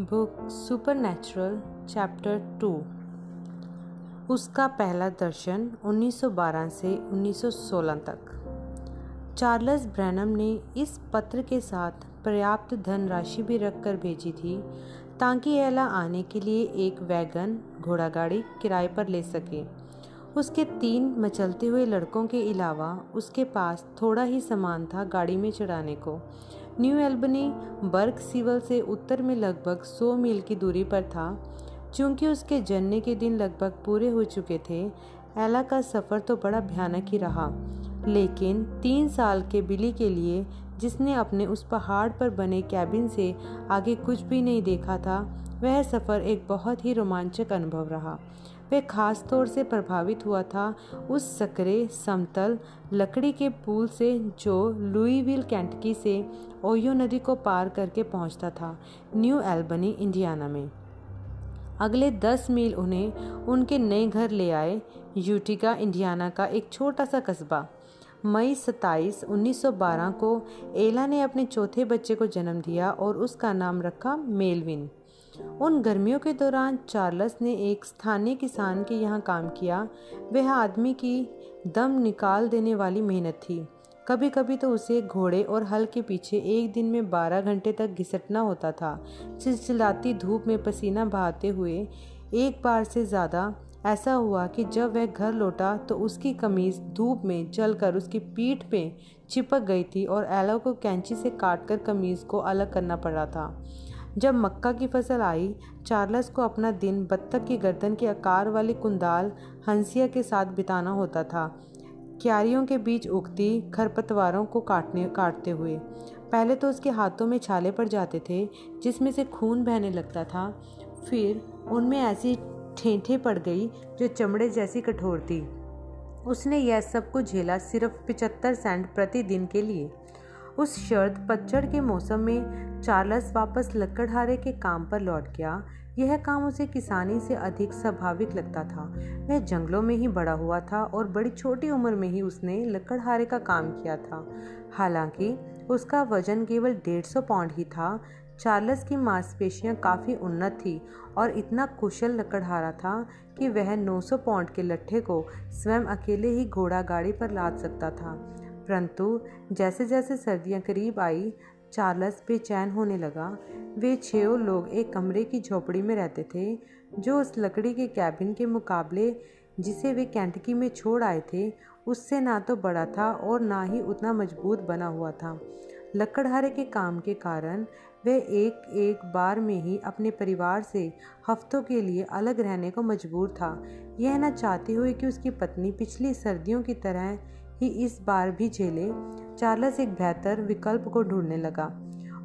Book supernatural chapter two. उसका पहला दर्शन 1912 से 1916 तक। चार्ल्स ब्रैनम ने इस पत्र के साथ पर्याप्त धनराशि भी रखकर भेजी थी, ताकि एला आने के लिए एक वैगन घोड़ा गाड़ी किराए पर ले सके। उसके तीन मचलते हुए लड़कों के अलावा उसके पास थोड़ा ही सामान था गाड़ी में चढ़ाने को। न्यू एल्बनी बर्ग सीवल से उत्तर में लगभग 100 मील की दूरी पर था। चूँकि उसके जन्ने के दिन लगभग पूरे हो चुके थे, एला का सफ़र तो बड़ा भयानक ही रहा। लेकिन तीन साल के बिली के लिए जिसने अपने उस पहाड़ पर बने कैबिन से आगे कुछ भी नहीं देखा था, वह सफ़र एक बहुत ही रोमांचक अनुभव रहा। वह खास तौर से प्रभावित हुआ था उस सकरे समतल लकड़ी के पुल से जो लुईविल, कैंटकी से ओयो नदी को पार करके पहुँचता था, न्यू एल्बनी, इंडियाना में। अगले दस मील उन्हें उनके नए घर ले आए, यूटिका, इंडियाना का एक छोटा सा कस्बा। मई 27 1912 को एला ने अपने चौथे बच्चे को जन्म दिया और उसका नाम रखा मेलविन। उन गर्मियों के दौरान चार्ल्स ने एक स्थानीय किसान के यहाँ काम किया। वह आदमी की दम निकाल देने वाली मेहनत थी। कभी कभी तो उसे घोड़े और हल के पीछे एक दिन में बारह घंटे तक घिसटना होता था। चिलचिलाती धूप में पसीना बहाते हुए एक बार से ज़्यादा ऐसा हुआ कि जब वह घर लौटा तो उसकी कमीज़ धूप में जलकर उसकी पीठ पे चिपक गई थी और एला को कैंची से काटकर कमीज़ को अलग करना पड़ा था। जब मक्का की फ़सल आई, चार्लस को अपना दिन बत्तख की गर्दन के आकार वाली कुंदाल हंसिया के साथ बिताना होता था। क्यारियों के बीच उगती खरपतवारों को काटने, काटते हुए। पहले तो उसके हाथों में छाले पड़ जाते थे, जिसमें से खून बहने लगता था। फिर उनमें ऐसी ठेठे पड़ गई जो चमड़े जैसी कठोर थी। उसने यह सब कुछ झेला सिर्फ़ पिचहत्तर सेंट प्रतिदिन के लिए। उस शर्त पतझड़ के मौसम में चार्लस वापस लकड़हारे के काम पर लौट गया। यह काम उसे किसानी से अधिक स्वाभाविक लगता था। वह जंगलों में ही बड़ा हुआ था और बड़ी छोटी उम्र में ही उसने लकड़हारे का काम किया था। हालाँकि उसका वज़न केवल डेढ़ सौ पाउंड ही था। चार्लस की मांसपेशियाँ काफ़ी उन्नत थी और इतना कुशल लकड़हारा था कि वह 900 पाउंड के लट्ठे को स्वयं अकेले ही घोड़ा गाड़ी पर लाद सकता था। परंतु जैसे जैसे सर्दियाँ करीब आई, चार्लस बेचैन होने लगा। वे छः लोग एक कमरे की झोपड़ी में रहते थे, जो उस लकड़ी के कैबिन के मुकाबले जिसे वे कैंटकी में छोड़ आए थे, उससे ना तो बड़ा था और ना ही उतना मज़बूत बना हुआ था। लकड़हारे के काम के कारण वे एक एक बार में ही अपने परिवार से हफ्तों के लिए अलग रहने को मजबूर था। यह न चाहते हुए कि उसकी पत्नी पिछली सर्दियों की तरह ही इस बार भी झेले। चार्लस एक बेहतर विकल्प को ढूँढने लगा।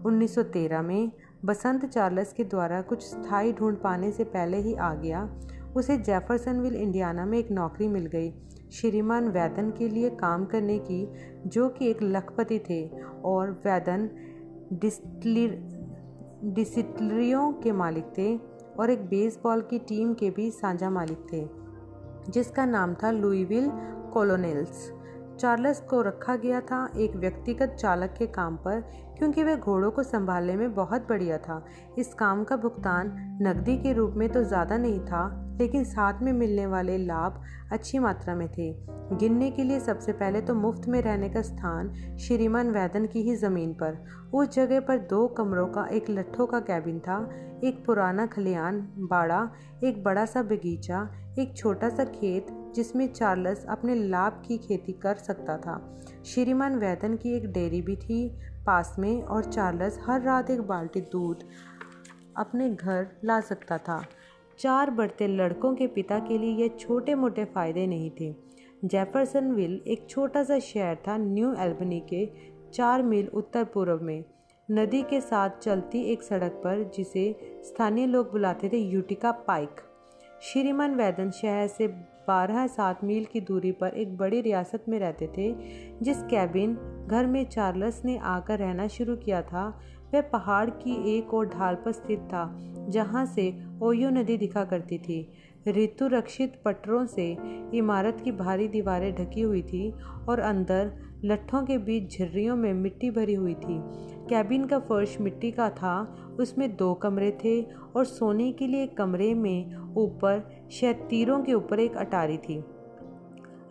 1913 में बसंत चार्लस के द्वारा कुछ स्थायी ढूंढ पाने से पहले ही आ गया। उसे जेफरसनविल, इंडियाना में एक नौकरी मिल गई। श्रीमान वैदन के लिए काम करने की, जो कि एक लखपति थे, और वैदन डिस्टिलरियों के मालिक थे, और एक बेसबॉल की टीम के भी साझा मालिक थे, जिसका नाम था लुईविल कोलोनेल्स। चार्लस को रखा गया था एक व्यक्तिगत चालक के काम पर, क्योंकि वह घोड़ों को संभालने में बहुत बढ़िया था। इस काम का भुगतान नकदी के रूप में तो ज़्यादा नहीं था, लेकिन साथ में मिलने वाले लाभ अच्छी मात्रा में थे। गिनने के लिए सबसे पहले तो मुफ़्त में रहने का स्थान श्रीमान वैदन की ही ज़मीन पर। उस जगह पर दो कमरों का, एक लट्ठों का कैबिन था, एक पुराना खलियान, बाड़ा, एक बड़ा सा बगीचा, एक छोटा सा खेत जिसमें चार्लस अपने लाभ की खेती कर सकता था। श्रीमान वैदन की एक डेयरी भी थी पास में और चार्लस हर रात एक बाल्टी दूध अपने घर ला सकता था। चार बढ़ते लड़कों के पिता के लिए ये छोटे मोटे फ़ायदे नहीं थे। जेफरसनविल एक छोटा सा शहर था न्यू एल्बनी के चार मील उत्तर पूर्व में। नदी के साथ चलती एक सड़क पर जिसे स्थानीय लोग बुलाते थे यूटिका पाइक। श्रीमान वैदन शहर से बारह सात मील की दूरी पर एक बड़ी रियासत में रहते थे, जिस कैबिन घर में चार्लस ने आकर रहना शुरू किया था, वह पहाड़ की एक और ढाल पर स्थित था, जहाँ से ओयो नदी दिखा करती थी। ऋतु रक्षित पटरों से इमारत की भारी दीवारें ढकी हुई थी और अंदर लट्ठों के बीच झर्रियों में मिट्टी भरी हुई थी। कैबिन का फर्श मिट्टी का था, उसमें दो कमरे थे और सोने के लिए कमरे में ऊपर शायद तीरों के ऊपर एक अटारी थी।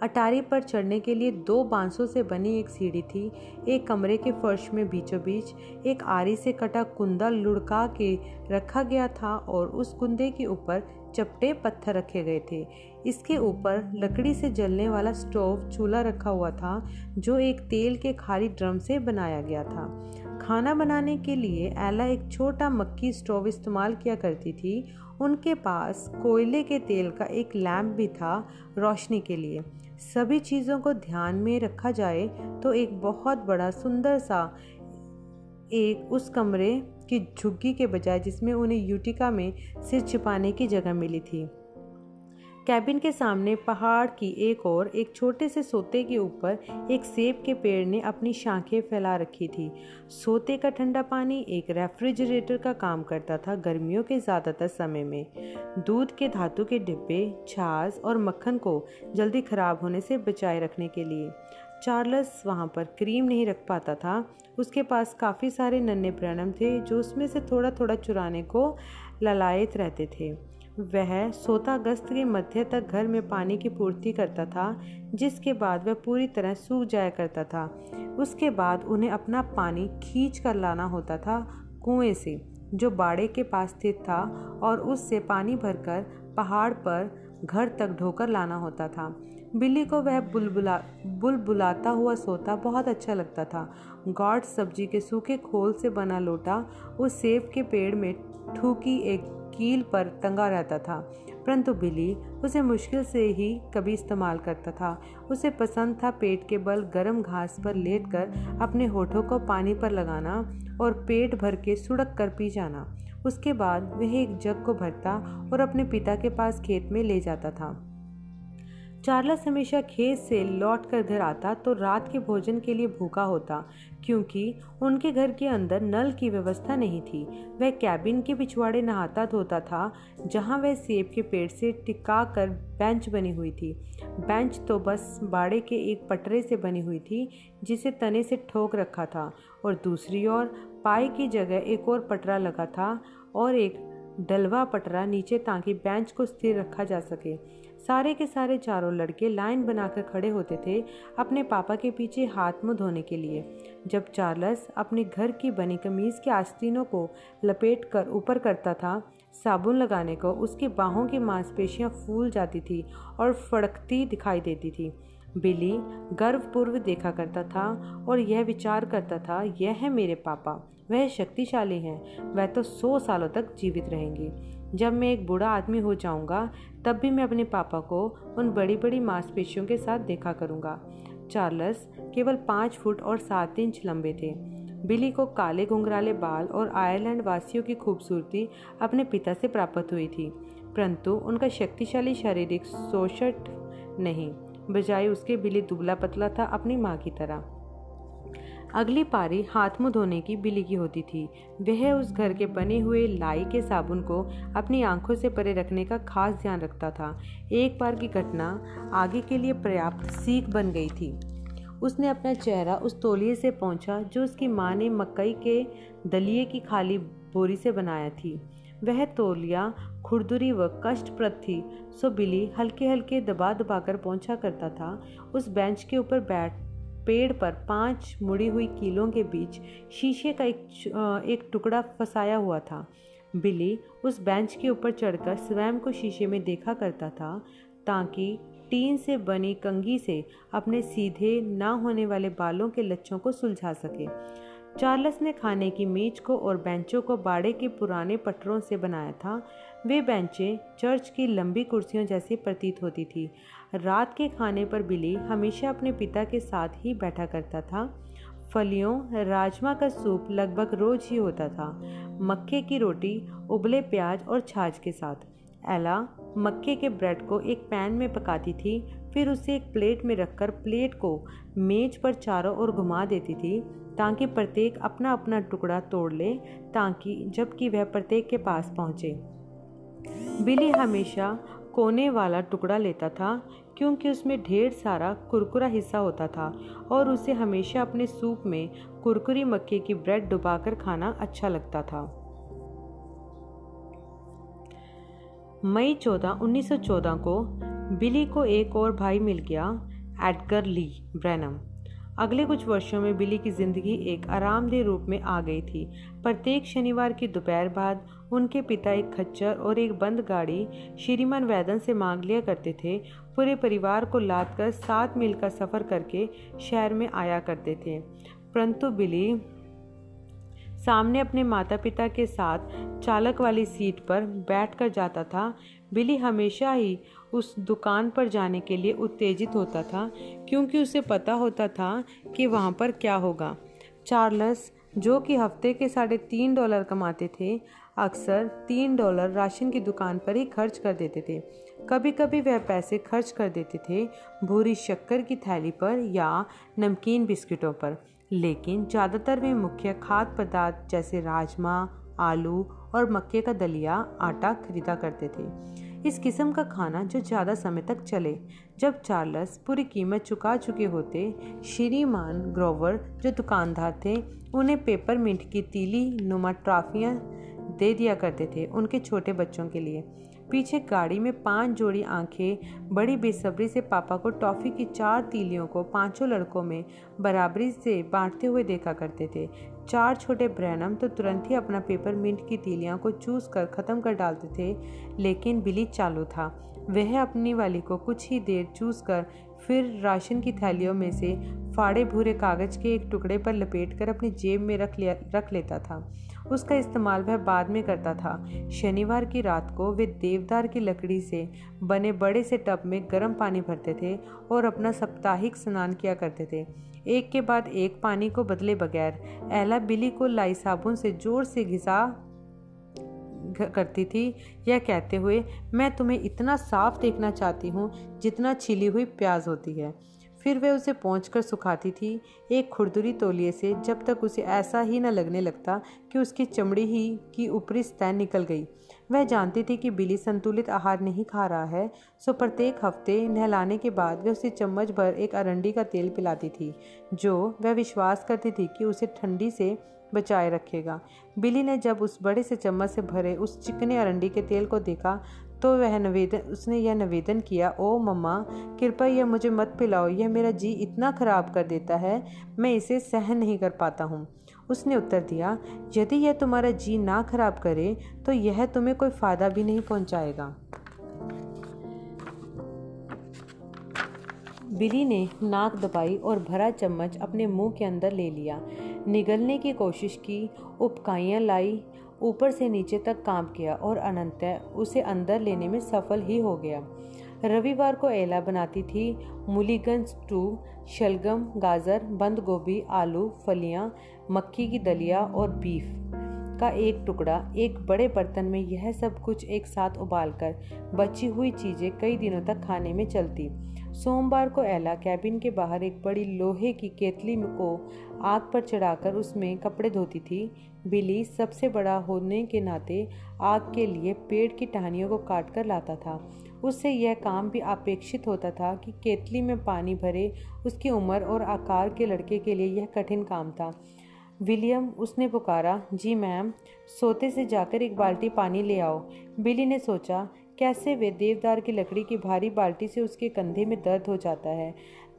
अटारी पर चढ़ने के लिए दो बांसों से बनी एक सीढ़ी थी। एक कमरे के फर्श में बीचों बीच एक आरी से कटा कुंदा लुढ़का के रखा गया था और उस कुंदे के ऊपर चपटे पत्थर रखे गए थे। इसके ऊपर लकड़ी से जलने वाला स्टोव चूल्हा रखा हुआ था, जो एक तेल के खाली ड्रम से बनाया गया था। खाना बनाने के लिए एला एक छोटा मक्की स्टोव इस्तेमाल किया करती थी उनके पास कोयले के तेल का एक लैम्प भी था रोशनी के लिए। सभी चीज़ों को ध्यान में रखा जाए तो एक बहुत बड़ा सुंदर सा एक उस कमरे की झुग्गी के बजाय जिसमें उन्हें यूटिका में सिर छिपाने की जगह मिली थी। कैबिन के सामने पहाड़ की एक और एक छोटे से सोते के ऊपर एक सेब के पेड़ ने अपनी शाखें फैला रखी थी। सोते का ठंडा पानी एक रेफ्रिजरेटर का काम करता था गर्मियों के ज़्यादातर समय में। दूध के धातु के डिब्बे, छाछ और मक्खन को जल्दी खराब होने से बचाए रखने के लिए। चार्लस वहाँ पर क्रीम नहीं रख पाता था। उसके पास काफ़ी सारे नन्हे प्रणम थे जो उसमें से थोड़ा थोड़ा चुराने को ललायत रहते थे। वह सोता अगस्त के मध्य तक घर में पानी की पूर्ति करता था, जिसके बाद वह पूरी तरह सूख जाया करता था। उसके बाद उन्हें अपना पानी खींच कर लाना होता था कुएँ से, जो बाड़े के पास स्थित था, और उससे पानी भरकर पहाड़ पर घर तक ढोकर लाना होता था। बिल्ली को वह बुलबुला, बुलबुलाता हुआ सोता बहुत अच्छा लगता था। गॉड सब्ज़ी के सूखे खोल से बना लोटा उस सेब के पेड़ में ठूकी एक कील पर टंगा रहता था, परंतु बिली उसे मुश्किल से ही कभी इस्तेमाल करता था। उसे पसंद था पेट के बल गर्म घास पर लेटकर अपने होठों को पानी पर लगाना और पेट भर के सुड़क कर पी जाना। उसके बाद वह एक जग को भरता और अपने पिता के पास खेत में ले जाता था। चार्लस हमेशा खेत से लौट कर घर आता तो रात के भोजन के लिए भूखा होता, क्योंकि उनके घर के अंदर नल की व्यवस्था नहीं थी। वह कैबिन के पिछवाड़े नहाता धोता था, जहाँ वह सेब के पेड़ से टिका कर बेंच बनी हुई थी। बेंच तो बस बाड़े के एक पटरे से बनी हुई थी, जिसे तने से ठोक रखा था, और दूसरी ओर पाए की जगह एक और पटरा लगा था, और एक डलवा पटरा नीचे ताकि बेंच को स्थिर रखा जा सके। सारे के सारे चारों लड़के लाइन बनाकर खड़े होते थे अपने पापा के पीछे हाथ मुँह धोने के लिए। जब चार्लस अपने घर की बनी कमीज के आस्तीनों को लपेट कर ऊपर करता था, साबुन लगाने को उसकी बाहों की मांसपेशियाँ फूल जाती थी और फड़कती दिखाई देती थी। बिली गर्वपूर्व देखा करता था और यह विचार करता था, यह है मेरे पापा, वह शक्तिशाली हैं, वह तो सौ सालों तक जीवित रहेंगे। जब मैं एक बूढ़ा आदमी हो जाऊँगा, तब भी मैं अपने पापा को उन बड़ी बड़ी मांसपेशियों के साथ देखा करूँगा। चार्लस केवल पाँच फुट और सात इंच लंबे थे। बिली को काले घुंघराले बाल और आयरलैंड वासियों की खूबसूरती अपने पिता से प्राप्त हुई थी, परंतु उनका शक्तिशाली शारीरिक शोषट नहीं, बजाय उसके बिली दुबला पतला था अपनी माँ की तरह। अगली पारी हाथ मुँह धोने की बिली की होती थी। वह उस घर के बने हुए लाई के साबुन को अपनी आँखों से परे रखने का खास ध्यान रखता था। एक बार की घटना आगे के लिए पर्याप्त सीख बन गई थी। उसने अपना चेहरा उस तोलिए से पहुँचा जो उसकी माँ ने मकई के दलिए की खाली बोरी से बनाया थी। वह तोलिया खुरदुरी व कष्टप्रद थी। सो बिली हल्के हल्के दबा दबा कर पहुँचा करता था। उस बेंच के ऊपर बैठ पेड़ पर पाँच मुड़ी हुई कीलों के बीच शीशे का एक एक टुकड़ा फंसाया हुआ था। बिली उस बेंच के ऊपर चढ़कर स्वयं को शीशे में देखा करता था, ताकि टीन से बनी कंगी से अपने सीधे ना होने वाले बालों के लच्छों को सुलझा सके। चार्लस ने खाने की मेज को और बेंचों को बाड़े के पुराने पटरों से बनाया था। वे बेंचें चर्च की लंबी कुर्सियों जैसी प्रतीत होती थी। रात के खाने पर बिली हमेशा अपने पिता के साथ ही बैठा करता था। फलियों, राजमा का सूप लगभग रोज ही होता था। मक्के की रोटी, उबले प्याज और छाछ के साथ। एला मक्के के ब्रेड को एक पैन में पकाती थी, फिर उसे एक प्लेट में रखकर प्लेट को मेज पर चारों ओर घुमा देती थी ताकि प्रत्येक अपना अपना टुकड़ा तोड़ ले ताकि जबकि वह प्रत्येक के पास पहुँचे। बिली हमेशा कोने वाला टुकड़ा लेता था क्योंकि उसमें ढेर सारा कुरकुरा हिस्सा होता था और उसे हमेशा अपने सूप में कुरकुरी मक्के की ब्रेड डुबाकर खाना अच्छा लगता था। मई 14, 1914 को बिली को एक और भाई मिल गया एडगर ली ब्रैनम। अगले कुछ वर्षों में बिली की ज़िंदगी एक आरामदेह रूप में आ गई थी। प्रत्येक शनिवार की दोपहर बाद उनके पिता एक खच्चर और एक बंद गाड़ी श्रीमान वैदन से मांग लिया करते थे। पूरे परिवार को लाद कर सात मील का सफ़र करके शहर में आया करते थे। परंतु बिली सामने अपने माता पिता के साथ चालक वाली सीट पर बैठकर जाता था। बिली हमेशा ही उस दुकान पर जाने के लिए उत्तेजित होता था, क्योंकि उसे पता होता था कि वहाँ पर क्या होगा। चार्लस, जो कि हफ़्ते के साढ़े तीन डॉलर कमाते थे अक्सर तीन डॉलर राशन की दुकान पर ही खर्च कर देते थे। कभी कभी वह पैसे खर्च कर देते थे भूरी शक्कर की थैली पर या नमकीन बिस्किटों पर। लेकिन ज़्यादातर वे मुख्य खाद्य पदार्थ जैसे राजमा, आलू और मक्के का दलिया आटा खरीदा करते थे। इस किस्म का खाना जो ज़्यादा समय तक चले, जब चार्लस पूरी कीमत चुका चुके होते, श्रीमान ग्रोवर जो दुकानदार थे, उन्हें पेपर मिंट की तीली, नुमा ट्राफियाँ दे दिया करते थे उनके छोटे बच्चों के लिए। पीछे गाड़ी में पाँच जोड़ी आँखें, बड़ी बेसब्री से पापा को टॉफ़ी की चार तीलियों को पाँचों लड़कों में बराबरी से बांटते हुए देखा करते थे। चार छोटे ब्रैनम तो तुरंत ही अपना पेपर मिंट की तीलियाँ को चूस कर ख़त्म कर डालते थे, लेकिन बिली चालू था। वह अपनी वाली को कुछ ही देर चूस कर फिर राशन की थैलियों में से फाड़े भूरे कागज़ के एक टुकड़े पर लपेट कर अपनी जेब में रख लिया, रख लेता था। उसका इस्तेमाल वह बाद में करता था। शनिवार की रात को वे देवदार की लकड़ी से बने बड़े से टब में गर्म पानी भरते थे और अपना साप्ताहिक स्नान किया करते थे। एक के बाद एक पानी को बदले बगैर एला बिली को लाई साबुन से ज़ोर से घिसा करती थी। यह कहते हुए, मैं तुम्हें इतना साफ़ देखना चाहती हूँ जितना छिली हुई प्याज होती है। फिर वह उसे पहुँच सुखाती थी एक खुरदुरी तौलिए से, जब तक उसे ऐसा ही न लगने लगता कि उसकी चमड़ी ही की ऊपरी सतह निकल गई। वह जानती थी कि बिली संतुलित आहार नहीं खा रहा है, सो प्रत्येक हफ़्ते नहलाने के बाद वह उसे चम्मच भर एक अरंडी का तेल पिलाती थी, जो वह विश्वास करती थी कि उसे ठंडी से बचाए रखेगा। बिली ने जब उस बड़े से चम्मच से भरे उस चिकने अरंडी के तेल को देखा तो वह निवेदन, उसने यह निवेदन किया, ओ मम्मा, कृपया यह मुझे मत पिलाओ, यह मेरा जी इतना ख़राब कर देता है, मैं इसे सहन नहीं कर पाता हूँ। उसने उत्तर दिया, यदि यह तुम्हारा जी ना खराब करे तो यह तुम्हें कोई फ़ायदा भी नहीं पहुँचाएगा। बिली ने नाक दबाई और भरा चम्मच अपने मुँह के अंदर ले लिया। निगलने की कोशिश की, उपकाइयाँ लाई ऊपर से नीचे तक काम किया और अनंत उसे अंदर लेने में सफल ही हो गया। रविवार को एला बनाती थी मूलीगंज स्टू शलगम, गाजर बंद गोभी आलू, फलियाँ मक्की की दलिया और बीफ का एक टुकड़ा। एक बड़े बर्तन में यह सब कुछ एक साथ उबालकर बची हुई चीज़ें कई दिनों तक खाने में चलती। सोमवार को एला कैबिन के बाहर एक बड़ी लोहे की केतली को आग पर चढ़ाकर उसमें कपड़े धोती थी। बिली सबसे बड़ा होने के नाते आग के लिए पेड़ की टहनियों को काट कर लाता था। उससे यह काम भी अपेक्षित होता था कि केतली में पानी भरे उसकी उम्र और आकार के लड़के के लिए यह कठिन काम था। विलियम, उसने पुकारा, जी मैम, सोते से जाकर एक बाल्टी पानी ले आओ। बिली ने सोचा कैसे वे देवदार की लकड़ी की भारी बाल्टी से उसके कंधे में दर्द हो जाता है?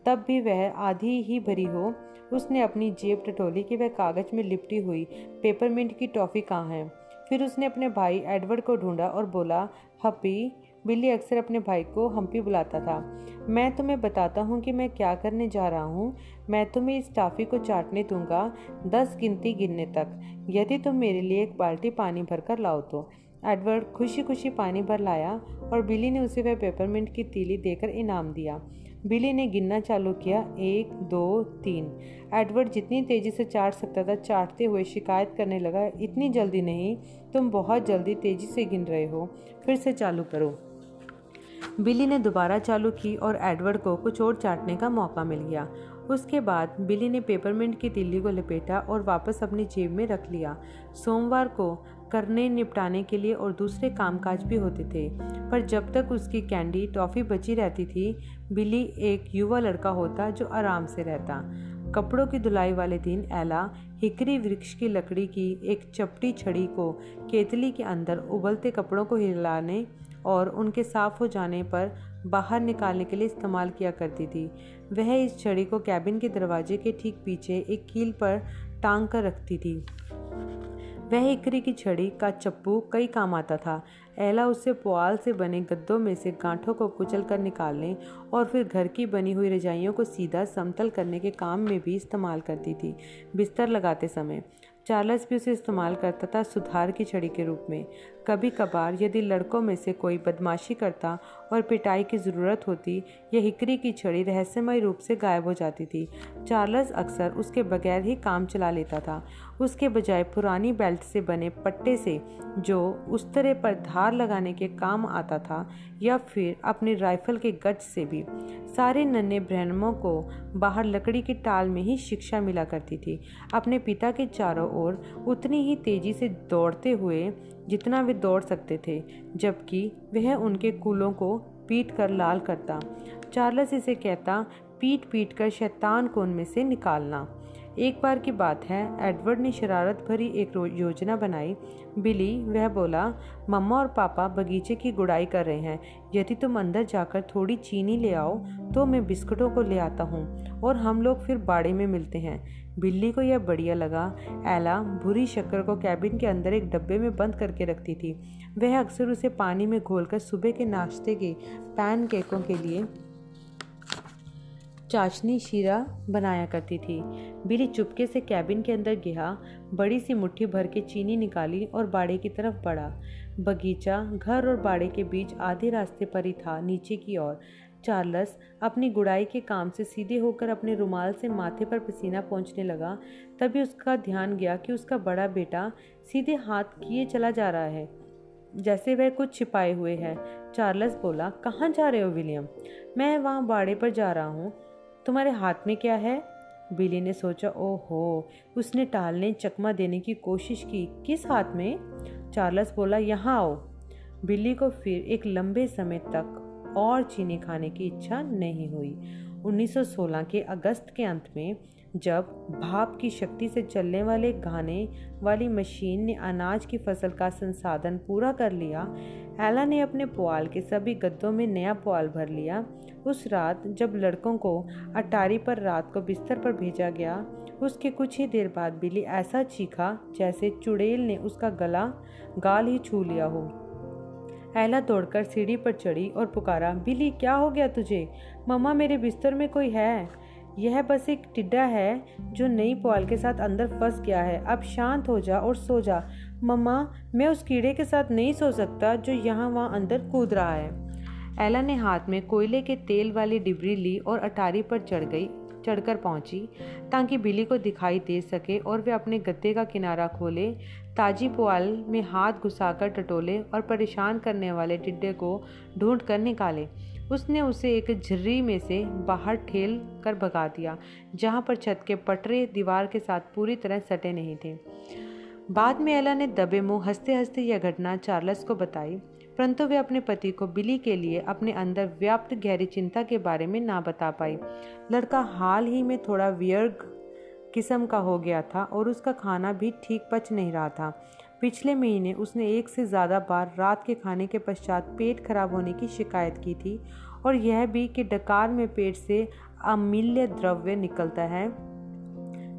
तब भी वह आधी ही भरी हो। उसने अपनी जेब टटोली कि वह कागज़ में लिपटी हुई। पेपरमिंट की टॉफ़ी कहाँ है? फिर उसने अपने भाई एडवर्ड को ढूंढा और बोला, हप्पी, बिल्ली अक्सर अपने भाई को हम्पी बुलाता था। मैं तुम्हें बताता हूँ कि मैं क्या करने जा रहा हूँ। मैं तुम्हें इस टाफ़ी को चाटने दूँगा, दस गिनती गिनने तक। यदि तुम मेरे लिए एक बाल्टी पानी भरकर लाओ तो। एडवर्ड खुशी खुशी पानी भर लाया और बिली ने उसे वह पेपरमिंट की तीली देकर इनाम दिया। बिली ने गिनना चालू किया, एक, दो, तीन। एडवर्ड जितनी तेज़ी से चाट सकता था, चाटते हुए शिकायत करने लगा, इतनी जल्दी नहीं, तुम बहुत जल्दी तेज़ी से गिन रहे हो, फिर से चालू करो। बिली ने दोबारा चालू की और एडवर्ड को कुछ और चाटने का मौका मिल गया। उसके बाद बिली ने पेपरमिंट की तिल्ली को लपेटा और वापस अपनी जेब में रख लिया। सोमवार को करने निपटाने के लिए और दूसरे कामकाज भी होते थे। पर जब तक उसकी कैंडी टॉफ़ी बची रहती थी बिली एक युवा लड़का होता जो आराम से रहता। कपड़ों की धुलाई वाले दिन एला हिकरी वृक्ष की लकड़ी की एक चपटी छड़ी को केतली के अंदर उबलते कपड़ों को हिलाने और उनके साफ़ हो जाने पर बाहर निकालने के लिए इस्तेमाल किया करती थी। वह इस छड़ी को कैबिन के दरवाजे के ठीक पीछे एक कील पर टांग कर रखती थी। वह इकरी की छड़ी का चप्पू कई काम आता था। एला उससे पुआल से बने गद्दों में से गांठों को कुचल कर निकालने और फिर घर की बनी हुई रजाइयों को सीधा समतल करने के काम में भी इस्तेमाल करती थी, बिस्तर लगाते समय। चार्लस भी उसे इस्तेमाल करता था सुधार की छड़ी के रूप में। कभी कभार यदि लड़कों में से कोई बदमाशी करता और पिटाई की ज़रूरत होती यह हिकरी की छड़ी रहस्यमय रूप से गायब हो जाती थी, चार्लस अक्सर उसके बगैर ही काम चला लेता था। उसके बजाय पुरानी बेल्ट से बने पट्टे से, जो उस तरह पर धार लगाने के काम आता था, या फिर अपनी राइफल के गज से भी। सारे नन्हे ब्रहणमों को बाहर लकड़ी की टाल में ही शिक्षा मिला करती थी। अपने पिता के चारों ओर उतनी ही तेज़ी से दौड़ते हुए जितना वे दौड़ सकते थे, जबकि वह उनके कूलों को पीट कर लाल करता। चार्लस इसे कहता, पीट पीट कर शैतान को उनमें से निकालना। एक बार की बात है, एडवर्ड ने शरारत भरी एक योजना बनाई। बिली वह बोला, मम्मा और पापा बगीचे की गुड़ाई कर रहे हैं। यदि तुम अंदर जाकर थोड़ी चीनी ले आओ तो मैं बिस्कुटों को ले आता हूँ और हम लोग फिर बाड़े में मिलते हैं। बिल्ली को यह बढ़िया लगा। एला बुरी शक्कर को कैबिन के अंदर एक डब्बे में बंद करके रखती थी। वह अक्सर उसे पानी में घोलकर सुबह के नाश्ते के पैन केकों के लिए चाशनी शीरा बनाया करती थी। बिली चुपके से कैबिन के अंदर गया, बड़ी सी मुट्ठी भर के चीनी निकाली और बाड़े की तरफ़ बढ़ा। बगीचा, घर और बाड़े के बीच आधे रास्ते पर ही था, नीचे की ओर। चार्लस अपनी गुड़ाई के काम से सीधे होकर अपने रुमाल से माथे पर पसीना पहुँचने लगा, तभी उसका ध्यान गया कि उसका बड़ा बेटा सीधे हाथ किए चला जा रहा है। जैसे वह कुछ छिपाए हुए है। चार्लस बोला, कहाँ जा रहे हो, विलियम? मैं वहाँ बाड़े पर जा रहा हूँ। तुम्हारे हाथ में क्या है? बिली ने सोचा, ओहो, उसने टालने, चकमा देने की कोशिश की। किस हाथ में? चार्लस बोला, यहाँ आओ। बिल्ली को फिर एक लंबे समय तक और चीनी खाने की इच्छा नहीं हुई। 1916 के अगस्त के अंत में, जब भाप की शक्ति से चलने वाले गाने वाली मशीन ने अनाज की फ़सल का संसाधन पूरा कर लिया, एला ने अपने पुआल के सभी गद्दों में नया पुआल भर लिया। उस रात, जब लड़कों को अटारी पर रात को बिस्तर पर भेजा गया, उसके कुछ ही देर बाद बिली ऐसा चीखा जैसे चुड़ैल ने उसका गला गाल ही छू लिया हो। एला दौड़कर सीढ़ी पर चढ़ी और पुकारा बिली क्या हो गया तुझे? मम्मा मेरे बिस्तर में कोई है? यह बस एक टिड्डा है जो नई पुआल के साथ अंदर फंस गया है। अब शांत हो जा और सो जा। मम्मा, मैं उस कीड़े के साथ नहीं सो सकता जो यहाँ वहाँ अंदर कूद रहा है। एला ने हाथ में कोयले के तेल वाली डिबरी ली और अटारी पर चढ़ गई। चढ़कर पहुँची, ताकि बिली को दिखाई दे सके और वे अपने गद्दे का किनारा खोले। ताजी पुआल में हाथ घुसाकर टटोले और परेशान करने वाले टिड्डे को ढूंढ कर निकाले। उसने उसे एक झर्री में से बाहर ठेल कर भगा दिया, जहाँ पर छत के पटरे दीवार के साथ पूरी तरह सटे नहीं थे। बाद में एला ने दबे मुँह हँसते हँसते यह घटना चार्लस को बताई। परंतु वे अपने पति को बिली के लिए अपने अंदर व्याप्त गहरी चिंता के बारे में ना बता पाई। लड़का हाल ही में थोड़ा वियर्ग किस्म का हो गया था और उसका खाना भी ठीक पच नहीं रहा था। पिछले महीने उसने एक से ज़्यादा बार रात के खाने के पश्चात पेट खराब होने की शिकायत की थी और यह भी कि डकार में पेट से अमूल्य द्रव्य निकलता है।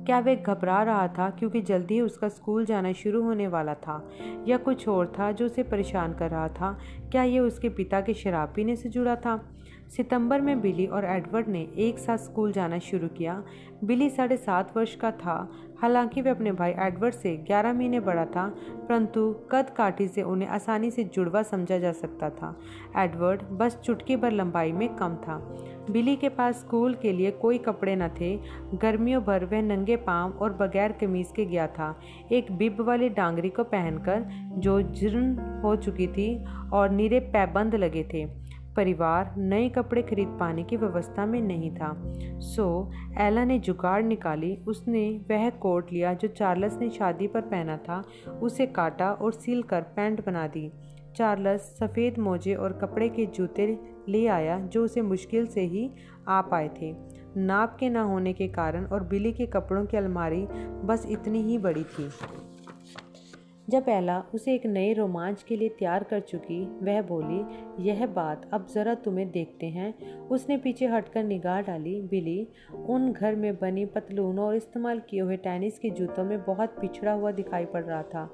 क्या वह घबरा रहा था क्योंकि जल्दी ही उसका स्कूल जाना शुरू होने वाला था? या कुछ और था जो उसे परेशान कर रहा था? क्या यह उसके पिता के शराब पीने से जुड़ा था? सितंबर में बिली और एडवर्ड ने एक साथ स्कूल जाना शुरू किया। बिली साढ़े सात वर्ष का था। हालाँकि वे अपने भाई एडवर्ड से ग्यारह महीने बड़ा था, परंतु कद काठी से उन्हें आसानी से जुड़वा समझा जा सकता था। एडवर्ड बस चुटकी भर लंबाई में कम था। बिली के पास स्कूल के लिए कोई कपड़े न थे। गर्मियों भर वह नंगे पाँव और बगैर कमीज के गया था। एक बिब वाली डांगरी को पहनकर जो जीर्ण हो चुकी थी और नीरे पैबंद लगे थे। परिवार नए कपड़े खरीद पाने की व्यवस्था में नहीं था। सो, एला ने जुगाड़ निकाली। उसने वह कोट लिया जो चार्लस ने शादी पर पहना था। उसे काटा और सील कर पैंट बना दी। चार्लस सफ़ेद मोजे और कपड़े के जूते ले आया जो उसे मुश्किल से ही आ पाए थे। नाप के ना होने के कारण और बिली के कपड़ों की अलमारी बस इतनी ही बड़ी थी। जब एला उसे एक नए रोमांच के लिए तैयार कर चुकी, वह बोली, यह बात अब जरा तुम्हें देखते हैं। उसने पीछे हटकर निगाह डाली। बिली, उन घर में बनी पतलूनों और इस्तेमाल किए हुए टेनिस के जूतों में बहुत पिछड़ा हुआ दिखाई पड़ रहा था।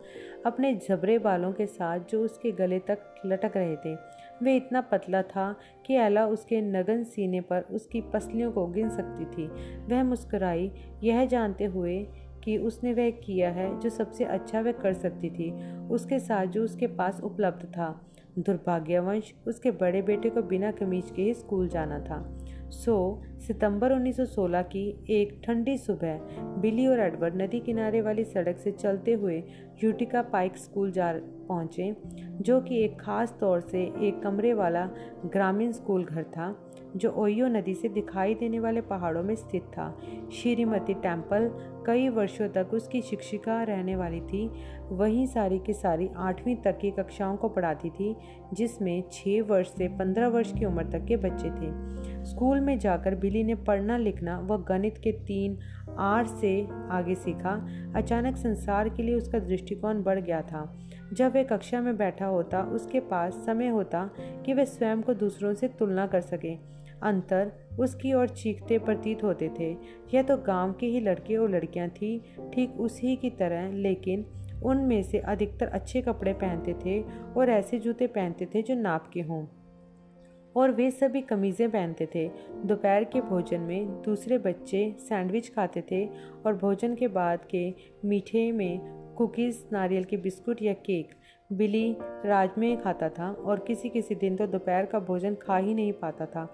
अपने झबरे बालों के साथ जो उसके गले तक लटक रहे थे वे इतना पतला था कि एला उसके नगन सीने पर उसकी पसलियों को गिन सकती थी। वह मुस्कराई। यह जानते हुए कि उसने वह किया है जो सबसे अच्छा वह कर सकती थी। उसके साथ जो उसके पास उपलब्ध था। दुर्भाग्यवंश, उसके बड़े बेटे को बिना कमीज के ही स्कूल जाना था। सो, सितंबर 1916 की एक ठंडी सुबह, बिली और एडवर्ड नदी किनारे वाली सड़क से चलते हुए यूटिका पाइक स्कूल जा पहुँचे, जो कि एक ख़ास तौर से एक कमरे वाला ग्रामीण स्कूल घर था। जो ओयो नदी से दिखाई देने वाले पहाड़ों में स्थित था। श्रीमती टेंपल कई वर्षों तक उसकी शिक्षिका रहने वाली थी। वहीं सारी की सारी आठवीं तक की कक्षाओं को पढ़ाती थी, जिसमें छः वर्ष से पंद्रह वर्ष की उम्र तक के बच्चे थे। स्कूल में जाकर बिली ने पढ़ना, लिखना व गणित के तीन आर से आगे सीखा। अचानक संसार के लिए उसका दृष्टिकोण बढ़ गया था। जब वह कक्षा में बैठा होता, उसके पास समय होता कि वह स्वयं को दूसरों से तुलना कर सके। अंतर उसकी ओर चीखते प्रतीत होते थे। यह तो गाँव के ही लड़के और लड़कियाँ थी, ठीक उसी की तरह, लेकिन उनमें से अधिकतर अच्छे कपड़े पहनते थे और ऐसे जूते पहनते थे जो नाप के हों। और वे सभी कमीज़ें पहनते थे। दोपहर के भोजन में दूसरे बच्चे सैंडविच खाते थे और भोजन के बाद के मीठे में कुकीज़, नारियल के बिस्कुट या केक बिली राजमे खाता था और किसी किसी दिन तो दोपहर का भोजन खा ही नहीं पाता था।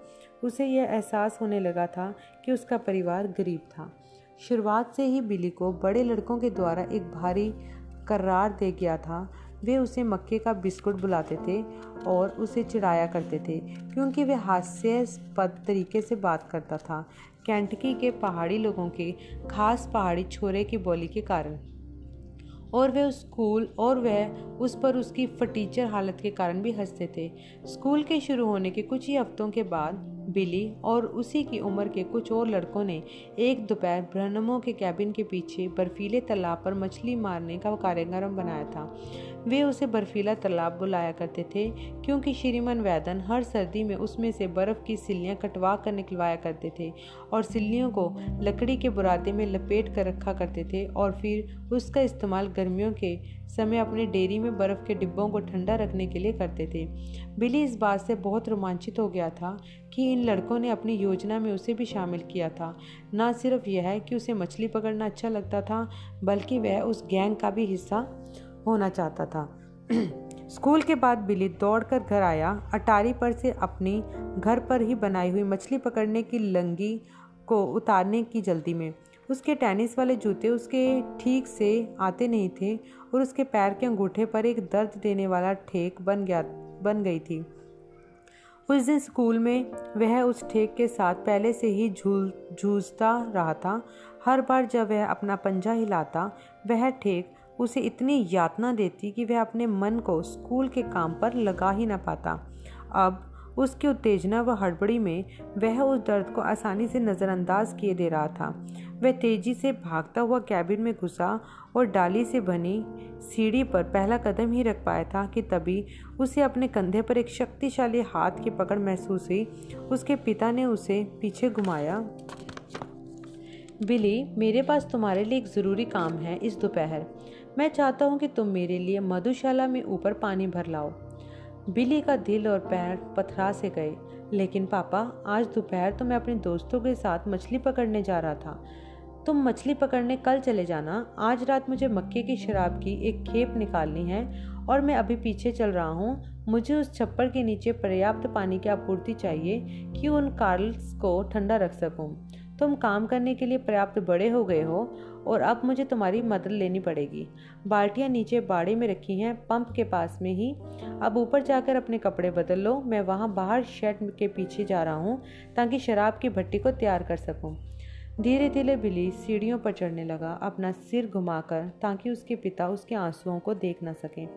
उसे यह एहसास होने लगा था कि उसका परिवार गरीब था। शुरुआत से ही बिली को बड़े लड़कों के द्वारा एक भारी करार दे गया था। वे उसे मक्के का बिस्कुट बुलाते थे और उसे चिढ़ाया करते थे, क्योंकि वे हास्यास्पद तरीके से बात करता था। कैंटकी के पहाड़ी लोगों के खास पहाड़ी छोरे की बोली के कारण। और वह स्कूल और वह उस पर उसकी फटीचर हालत के कारण भी हँसते थे। स्कूल के शुरू होने के कुछ ही हफ्तों के बाद बिली और उसी की उम्र के कुछ और लड़कों ने एक दोपहर ब्रहनमों के कैबिन के पीछे बर्फीले तालाब पर मछली मारने का कार्यक्रम बनाया था। वे उसे बर्फीला तालाब बुलाया करते थे, क्योंकि श्रीमन वैदन हर सर्दी में उसमें से बर्फ़ की सिल्लियाँ कटवा कर निकलवाया करते थे और सिल्लियों को लकड़ी के बुरादे में लपेट कर रखा करते थे और फिर उसका इस्तेमाल गर्मियों के समय अपने डेयरी में बर्फ़ के डिब्बों को ठंडा रखने के लिए करते थे। बिली इस बात से बहुत रोमांचित हो गया था कि इन लड़कों ने अपनी योजना में उसे भी शामिल किया था। न सिर्फ़ यह कि उसे मछली पकड़ना अच्छा लगता था, बल्कि वह उस गैंग का भी हिस्सा होना चाहता था। स्कूल के बाद बिली दौड़कर घर आया। अटारी पर से अपनी घर पर ही बनाई हुई मछली पकड़ने की लंगी को उतारने की जल्दी में। उसके टेनिस वाले जूते उसके ठीक से आते नहीं थे और उसके पैर के अंगूठे पर एक दर्द देने वाला ठेक बन गया, बन गई थी। उस दिन स्कूल में वह उस ठेक के साथ पहले से ही झूल, जूझता रहा था। हर बार जब वह अपना पंजा हिलाता, वह ठेक उसे इतनी यातना देती कि वह अपने मन को स्कूल के काम पर लगा ही ना पाता। अब उसकी उत्तेजना व हड़बड़ी में वह उस दर्द को आसानी से नज़रअंदाज किए दे रहा था। वह तेज़ी से भागता हुआ कैबिन में घुसा और डाली से बनी सीढ़ी पर पहला कदम ही रख पाया था कि तभी उसे अपने कंधे पर एक शक्तिशाली हाथ की पकड़ महसूस हुई। उसके पिता ने उसे पीछे घुमाया। बिली, मेरे पास तुम्हारे लिए एक ज़रूरी काम है इस दोपहर। मैं चाहता हूँ कि तुम मेरे लिए मधुशाला में ऊपर पानी भर लाओ। बिली का दिल और पैर पथरा से गए, लेकिन पापा, आज दोपहर तो मैं अपने दोस्तों के साथ मछली पकड़ने जा रहा था। तुम मछली पकड़ने कल चले जाना। आज रात मुझे मक्के की शराब की एक खेप निकालनी है और मैं अभी पीछे चल रहा हूँ। मुझे उस छप्पर के नीचे पर्याप्त पानी की आपूर्ति चाहिए कि उन कार्ल्स को ठंडा रख सकूँ। तुम काम करने के लिए पर्याप्त बड़े हो गए हो और अब मुझे तुम्हारी मदद लेनी पड़ेगी। बाल्टियाँ नीचे बाड़े में रखी हैं, पंप के पास में ही। अब ऊपर जाकर अपने कपड़े बदल लो। मैं वहाँ बाहर शेड के पीछे जा रहा हूँ, ताकि शराब की भट्टी को तैयार कर सकूँ। धीरे धीरे बिली सीढ़ियों पर चढ़ने लगा, अपना सिर घुमाकर, ताकि उसके पिता उसके आंसुओं को देख ना सकें।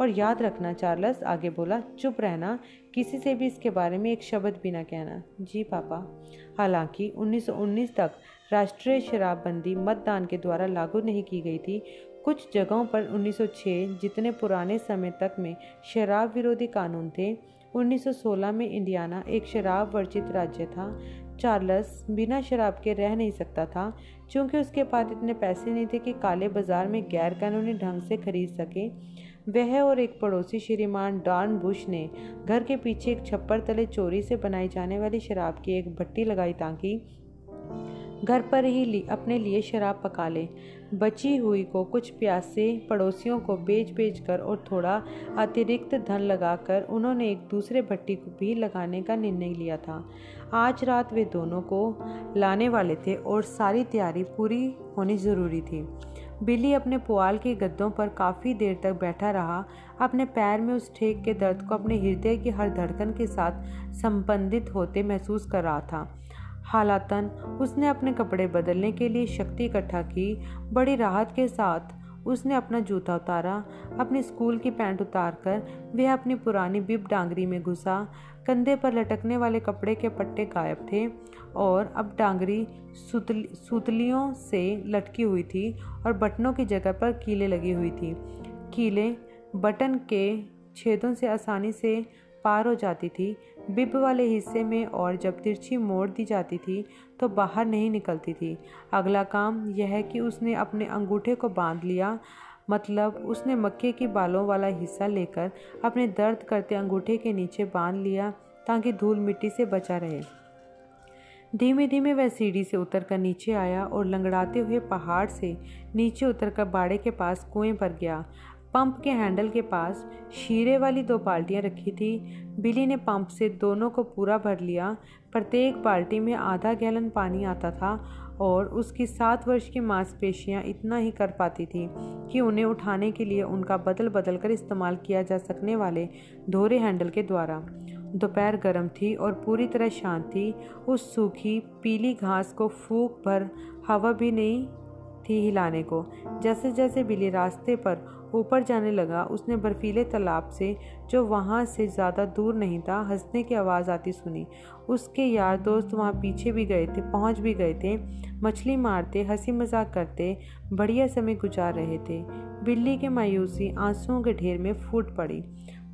और याद रखना, चार्लस आगे बोला, चुप रहना। किसी से भी इसके बारे में एक शब्द भी ना कहना। जी, पापा। हालाँकि 1919 तक राष्ट्रीय शराबबंदी मतदान के द्वारा लागू नहीं की गई थी। कुछ जगहों पर 1906 जितने पुराने समय तक में शराब विरोधी कानून थे 1916 में इंडियाना एक शराब वर्जित राज्य था। चार्ल्स बिना शराब के रह नहीं सकता था, क्योंकि उसके पास इतने पैसे नहीं थे कि काले बाज़ार में गैर कानूनी ढंग से खरीद सके। वह और एक पड़ोसी श्रीमान डॉन बुश ने घर के पीछे एक छप्पर तले चोरी से बनाई जाने वाली शराब की एक भट्टी लगाई ताकि घर पर ही ली, अपने लिए शराब पका लें। बची हुई को कुछ प्यासे पड़ोसियों को बेच बेच कर और थोड़ा अतिरिक्त धन लगाकर उन्होंने एक दूसरे भट्टी को भी लगाने का निर्णय लिया था। आज रात वे दोनों को लाने वाले थे और सारी तैयारी पूरी होनी ज़रूरी थी। बिल्ली अपने पुआल के गद्दों पर काफ़ी देर तक बैठा रहा अपने पैर में उस ठेक के दर्द को अपने हृदय की हर धड़कन के साथ संबंधित होते महसूस कर रहा था। हालातन, उसने अपने कपड़े बदलने के लिए शक्ति इकट्ठा की। बड़ी राहत के साथ, उसने अपना जूता उतारा। अपने स्कूल की पैंट उतार कर वह अपनी पुरानी बिब डांगरी में घुसा। कंधे पर लटकने वाले कपड़े के पट्टे गायब थे और अब डांगरी सुतली, सुतलियों से लटकी हुई थी और बटनों की जगह पर कीले लगी हुई थी। कीले बटन के छेदों से आसानी से पार हो जाती थी। बिब वाले हिस्से में और जब तिरछी मोड़ दी जाती थी तो बाहर नहीं निकलती थी। अगला काम यह है कि उसने अपने अंगूठे को बाँध लिया। मतलब उसने मक्के की बालों वाला हिस्सा लेकर अपने दर्द करते अंगूठे के नीचे बाँध लिया ताकि धूल मिट्टी से बचा रहे। धीमे धीमे वह सीढ़ी से उतरकर नीचे आया और लंगड़ाते हुए पहाड़ से नीचे उतरकर बाड़े के पास कुएँ पर गया। पंप के हैंडल के पास शीरे वाली दो बाल्टियाँ रखी थी। बिली ने पंप से दोनों को पूरा भर लिया। प्रत्येक बाल्टी में आधा गैलन पानी आता था और उसकी सात वर्ष की मांसपेशियाँ इतना ही कर पाती थी कि उन्हें उठाने के लिए उनका बदल बदल कर इस्तेमाल किया जा सकने वाले धोरे हैंडल के द्वारा। दोपहर गर्म थी और पूरी तरह शांत थी। उस सूखी, पीली घास को फूक भर हवा भी नहीं थी हिलाने को। जैसे जैसे बिली रास्ते पर ऊपर जाने लगा। उसने बर्फीले तालाब से, जो वहाँ से ज़्यादा दूर नहीं था, हंसने की आवाज़ आती सुनी। उसके यार दोस्त वहाँ पीछे भी गए थे, पहुँच भी गए थे, मछली मारते हँसी मज़ाक करते, बढ़िया समय गुजार रहे थे। बिल्ली के मायूसी आंसुओं के ढेर में फूट पड़ी।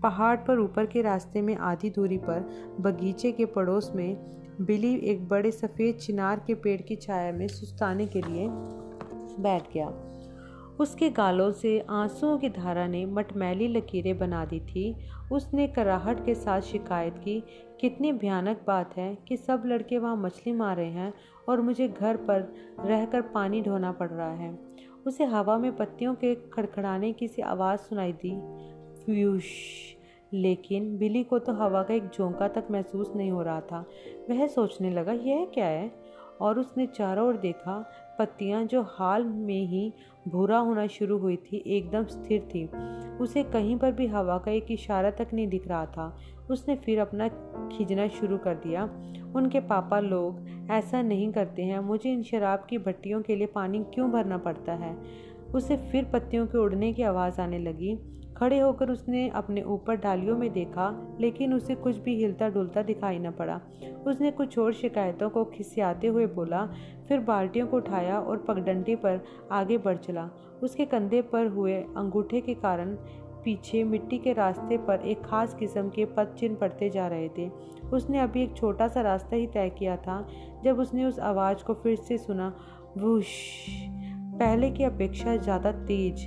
पहाड़ पर ऊपर के रास्ते में आधी दूरी पर, बगीचे के पड़ोस में, बिली एक बड़े सफ़ेद चिनार के पेड़ की छाया में सुस्ताने के लिए बैठ गया। उसके गालों से आंसुओं की धारा ने मटमैली लकीरें बना दी थी। उसने कराहट के साथ शिकायत की, कितनी भयानक बात है कि सब लड़के वहाँ मछली मार रहे हैं और मुझे घर पर रहकर पानी ढोना पड़ रहा है। उसे हवा में पत्तियों के खड़खड़ाने की सी आवाज़ सुनाई दी। फ्यूश! लेकिन बिली को तो हवा का एक झोंका तक महसूस नहीं हो रहा था। वह सोचने लगा, यह क्या है? और उसने चारों ओर देखा पत्तियाँ जो हाल में ही भूरा होना शुरू हुई थी, एकदम स्थिर थी। उसे कहीं पर भी हवा का एक इशारा तक नहीं दिख रहा था। उसने फिर अपना खींचना शुरू कर दिया। उनके पापा लोग, ऐसा नहीं करते हैं। मुझे इन शराब की भट्टियों के लिए पानी क्यों भरना पड़ता है? उसे फिर पत्तियों के उड़ने की आवाज़ आने लगी। खड़े होकर उसने अपने ऊपर डालियों में देखा, लेकिन उसे कुछ भी हिलता डुलता दिखाई न पड़ा। उसने कुछ और शिकायतों को खिसियाते हुए बोला, फिर बाल्टियों को उठाया और पगडंडी पर आगे बढ़ चला। उसके कंधे पर हुए अंगूठे के कारण पीछे मिट्टी के रास्ते पर एक खास किस्म के पद चिन्ह पड़ते जा रहे थे। उसने अभी एक छोटा सा रास्ता ही तय किया था, जब उसने उस आवाज़ को फिर से सुना, वुश, पहले की अपेक्षा ज़्यादा तेज,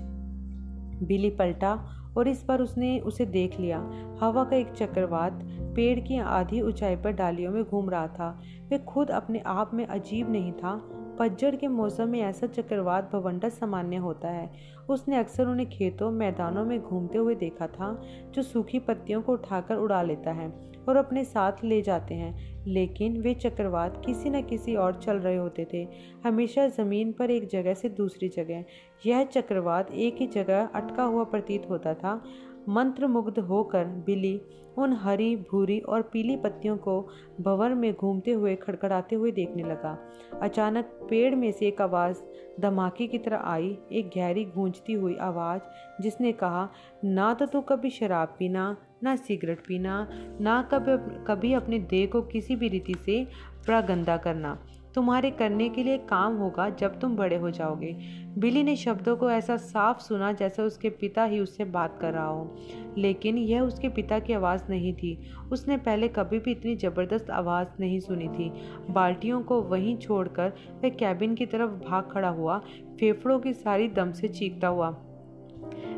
बिली पलटा और इस बार उसने उसे देख लिया। हवा का एक चक्रवात पेड़ की आधी ऊंचाई पर डालियों में घूम रहा था। वह खुद अपने आप में अजीब नहीं था। पतझड़ के मौसम में ऐसा चक्रवात भवंडर सामान्य होता है। उसने अक्सर उन्हें खेतों, मैदानों में घूमते हुए देखा था, जो सूखी पत्तियों को उठाकर उड़ा लेता है। और अपने साथ ले जाते हैं। लेकिन वे चक्रवात किसी न किसी और चल रहे होते थे। हमेशा ज़मीन पर एक जगह से दूसरी जगह। यह चक्रवात एक ही जगह अटका हुआ प्रतीत होता था। मंत्रमुग्ध होकर बिली उन हरी, भूरी और पीली पत्तियों को भंवर में घूमते हुए खड़खड़ाते हुए देखने लगा। अचानक पेड़ में से एक आवाज़ धमाके की तरह आई। एक गहरी गूंजती हुई आवाज़ जिसने कहा, ना तो तू कभी शराब पीना, ना सिगरेट पीना, ना कभी कभी अपने देह को किसी भी रीति से प्रागंदा करना। तुम्हारे करने के लिए काम होगा जब तुम बड़े हो जाओगे। बिली ने शब्दों को ऐसा साफ़ सुना जैसे उसके पिता ही उससे बात कर रहा हो। लेकिन यह उसके पिता की आवाज़ नहीं थी। उसने पहले कभी भी इतनी ज़बरदस्त आवाज़ नहीं सुनी थी। बाल्टियों को वहीं छोड़कर वह कैबिन की तरफ़ भाग खड़ा हुआ, फेफड़ों की सारी दम से चीखता हुआ।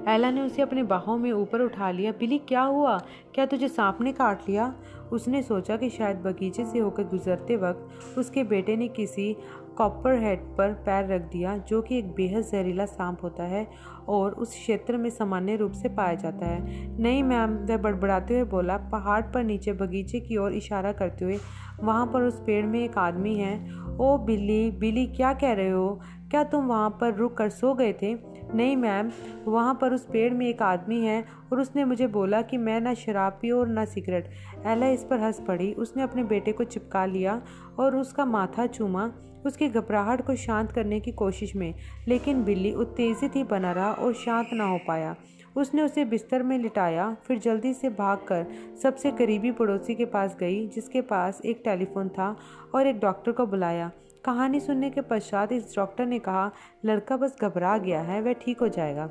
एला ने उसे अपने बाहों में ऊपर उठा लिया। बिली, क्या हुआ? क्या तुझे सांप ने काट लिया? उसने सोचा कि शायद बगीचे से होकर गुजरते वक्त उसके बेटे ने किसी कॉपर हेड पर पैर रख दिया, जो कि एक बेहद जहरीला सांप होता है और उस क्षेत्र में सामान्य रूप से पाया जाता है। नहीं मैम, वह बड़बड़ाते हुए बोला, पहाड़ पर नीचे बगीचे की ओर इशारा करते हुए, वहाँ पर उस पेड़ में एक आदमी है। ओ बिल्ली बिल्ली, क्या कह रहे हो? क्या तुम वहाँ पर रुक कर सो गए थे? नहीं, मैम, वहाँ पर उस पेड़ में एक आदमी है और उसने मुझे बोला कि मैं ना शराब पी और ना सिगरेट। एला इस पर हंस पड़ी। उसने अपने बेटे को चिपका लिया और उसका माथा चूमा। उसकी घबराहट को शांत करने की कोशिश में, लेकिन बिल्ली उत्तेजित ही बना रहा और शांत ना हो पाया। उसने उसे बिस्तर में लिटाया, फिर जल्दी से भागकर सबसे करीबी पड़ोसी के पास गई, जिसके पास एक टेलीफोन था और एक डॉक्टर को बुलाया। कहानी सुनने के पश्चात इस डॉक्टर ने कहा, लड़का बस घबरा गया है, वह ठीक हो जाएगा।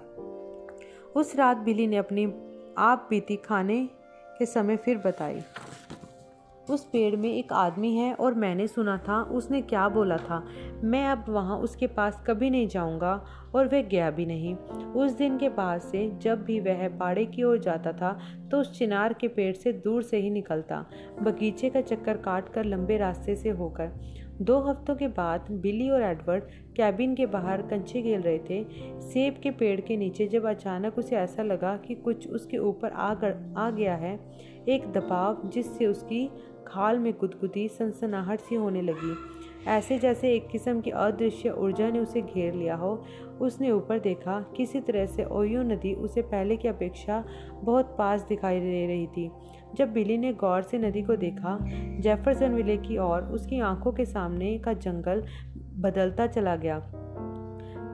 उस रात बिली ने अपनी आप बीती खाने के समय फिर बताई। उस पेड़ में एक आदमी है और मैंने सुना था, उसने क्या बोला था, मैं अब वहाँ उसके पास कभी नहीं जाऊँगा और वह गया भी नहीं। उस दिन के बाद से जब भी वह बाड़े की ओर जाता था तो उस चिनार के पेड़ से दूर से ही निकलता, बगीचे का चक्कर काट कर लंबे रास्ते से होकर। दो हफ्तों के बाद बिली और एडवर्ड कैबिन के बाहर कंचे खेल रहे थे। सेब के पेड़ के नीचे जब अचानक उसे ऐसा लगा कि कुछ उसके ऊपर आ आ गया है, एक दबाव जिससे उसकी खाल में गुदगुदी, सनसनाहट सी होने लगी। ऐसे जैसे एक किस्म की अदृश्य ऊर्जा ने उसे घेर लिया हो। उसने ऊपर देखा, किसी तरह से ओयो नदी उसे पहले की अपेक्षा बहुत पास दिखाई दे रही थी। जब बिली ने गौर से नदी को देखा, जेफरसन विले की ओर उसकी आँखों के सामने का जंगल बदलता चला गया।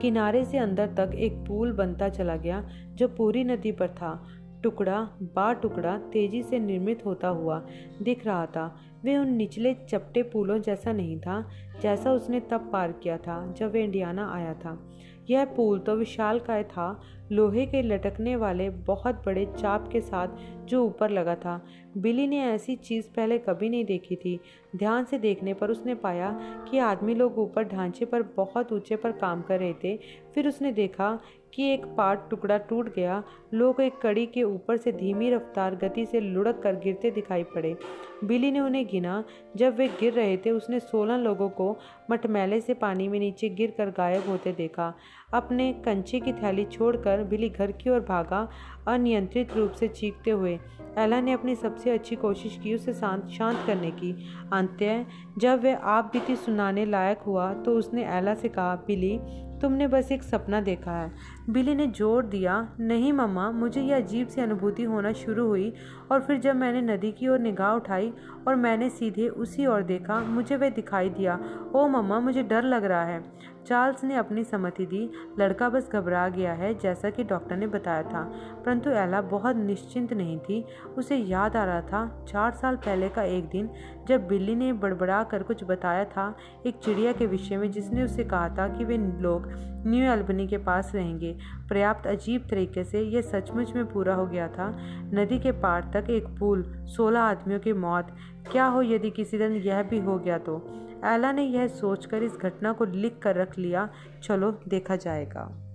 किनारे से अंदर तक एक पुल बनता चला गया, जो पूरी नदी पर था। टुकड़ा बा टुकड़ा तेज़ी से निर्मित होता हुआ दिख रहा था। वे उन निचले चपटे पुलों जैसा नहीं था, जैसा उसने तब पार किया था, जब वे इंडियाना आया था। यह पुल तो विशाल काय था। लोहे के लटकने वाले बहुत बड़े चाप के साथ जो ऊपर लगा था। बिली ने ऐसी चीज़ पहले कभी नहीं देखी थी। ध्यान से देखने पर उसने पाया कि आदमी लोग ऊपर ढांचे पर बहुत ऊँचे पर काम कर रहे थे। फिर उसने देखा कि एक पार्ट टुकड़ा टूट गया। लोग एक कड़ी के ऊपर से धीमी रफ्तार गति से लुढ़क कर गिरते दिखाई पड़े। बिली ने उन्हें गिना। जब वे गिर रहे थे, उसने सोलह लोगों को मटमैले से पानी में नीचे गिर कर गायब होते देखा। अपने कंचे की थैली छोड़कर बिली घर की ओर भागा, अनियंत्रित रूप से चीखते हुए। एला ने अपनी सबसे अच्छी कोशिश की उसे शांत शांत करने की। अंत्य, जब वह आप बीती सुनाने लायक हुआ तो उसने एला से कहा, बिली, तुमने बस एक सपना देखा है। बिली ने ज़ोर दिया, नहीं मम्मा, मुझे यह अजीब सी अनुभूति होना शुरू हुई और फिर जब मैंने नदी की ओर निगाह उठाई और मैंने सीधे उसी ओर देखा, मुझे वह दिखाई दिया, ओ मम्मा, मुझे डर लग रहा है। चार्ल्स ने अपनी सहमति दी, लड़का बस घबरा गया है, जैसा कि डॉक्टर ने बताया था, परंतु एला बहुत निश्चिंत नहीं थी, उसे याद आ रहा था, चार साल पहले का एक दिन, जब बिल्ली ने बड़बड़ा कर कुछ बताया था एक चिड़िया के विषय में, जिसने उसे कहा था कि वे लोग न्यू एल्बनी के पास रहेंगे। पर्याप्त अजीब तरीके से यह सचमुच में पूरा हो गया था। नदी के पार तक एक पुल, सोलह आदमियों की मौत। क्या हो यदि किसी दिन यह भी हो गया तो? एला ने यह सोचकर इस घटना को लिख कर रख लिया। चलो, देखा जाएगा।